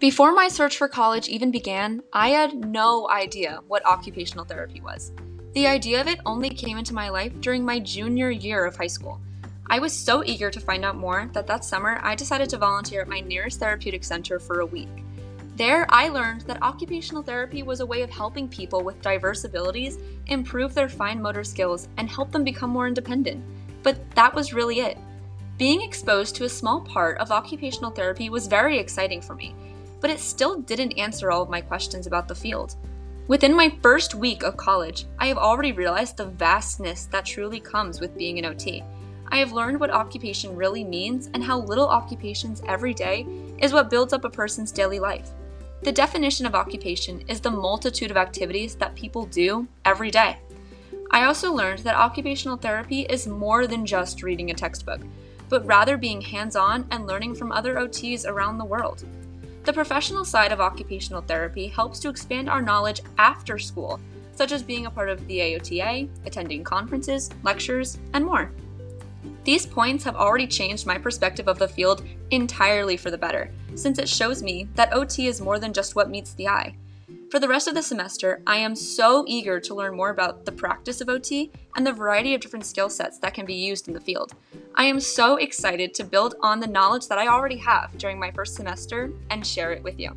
Before my search for college even began, I had no idea what occupational therapy was. The idea of it only came into my life during my junior year of high school. I was so eager to find out more that that summer I decided to volunteer at my nearest therapeutic center for a week. There, I learned that occupational therapy was a way of helping people with diverse abilities improve their fine motor skills and help them become more independent. But that was really it. Being exposed to a small part of occupational therapy was very exciting for me but it still didn't answer all of my questions about the field. Within my first week of college, I have already realized the vastness that truly comes with being an OT. I have learned what occupation really means and how little occupations every day is what builds up a person's daily life. The definition of occupation is the multitude of activities that people do every day. I also learned that occupational therapy is more than just reading a textbook, but rather being hands on and learning from other OTs around the world. The professional side of occupational therapy helps to expand our knowledge after school, such as being a part of the AOTA, attending conferences, lectures, and more. These points have already changed my perspective of the field entirely for the better, since it shows me that OT is more than just what meets the eye. For the rest of the semester, I am so eager to learn more about the practice of OT and the variety of different skill sets that can be used in the field. I am so excited to build on the knowledge that I already have during my first semester and share it with you.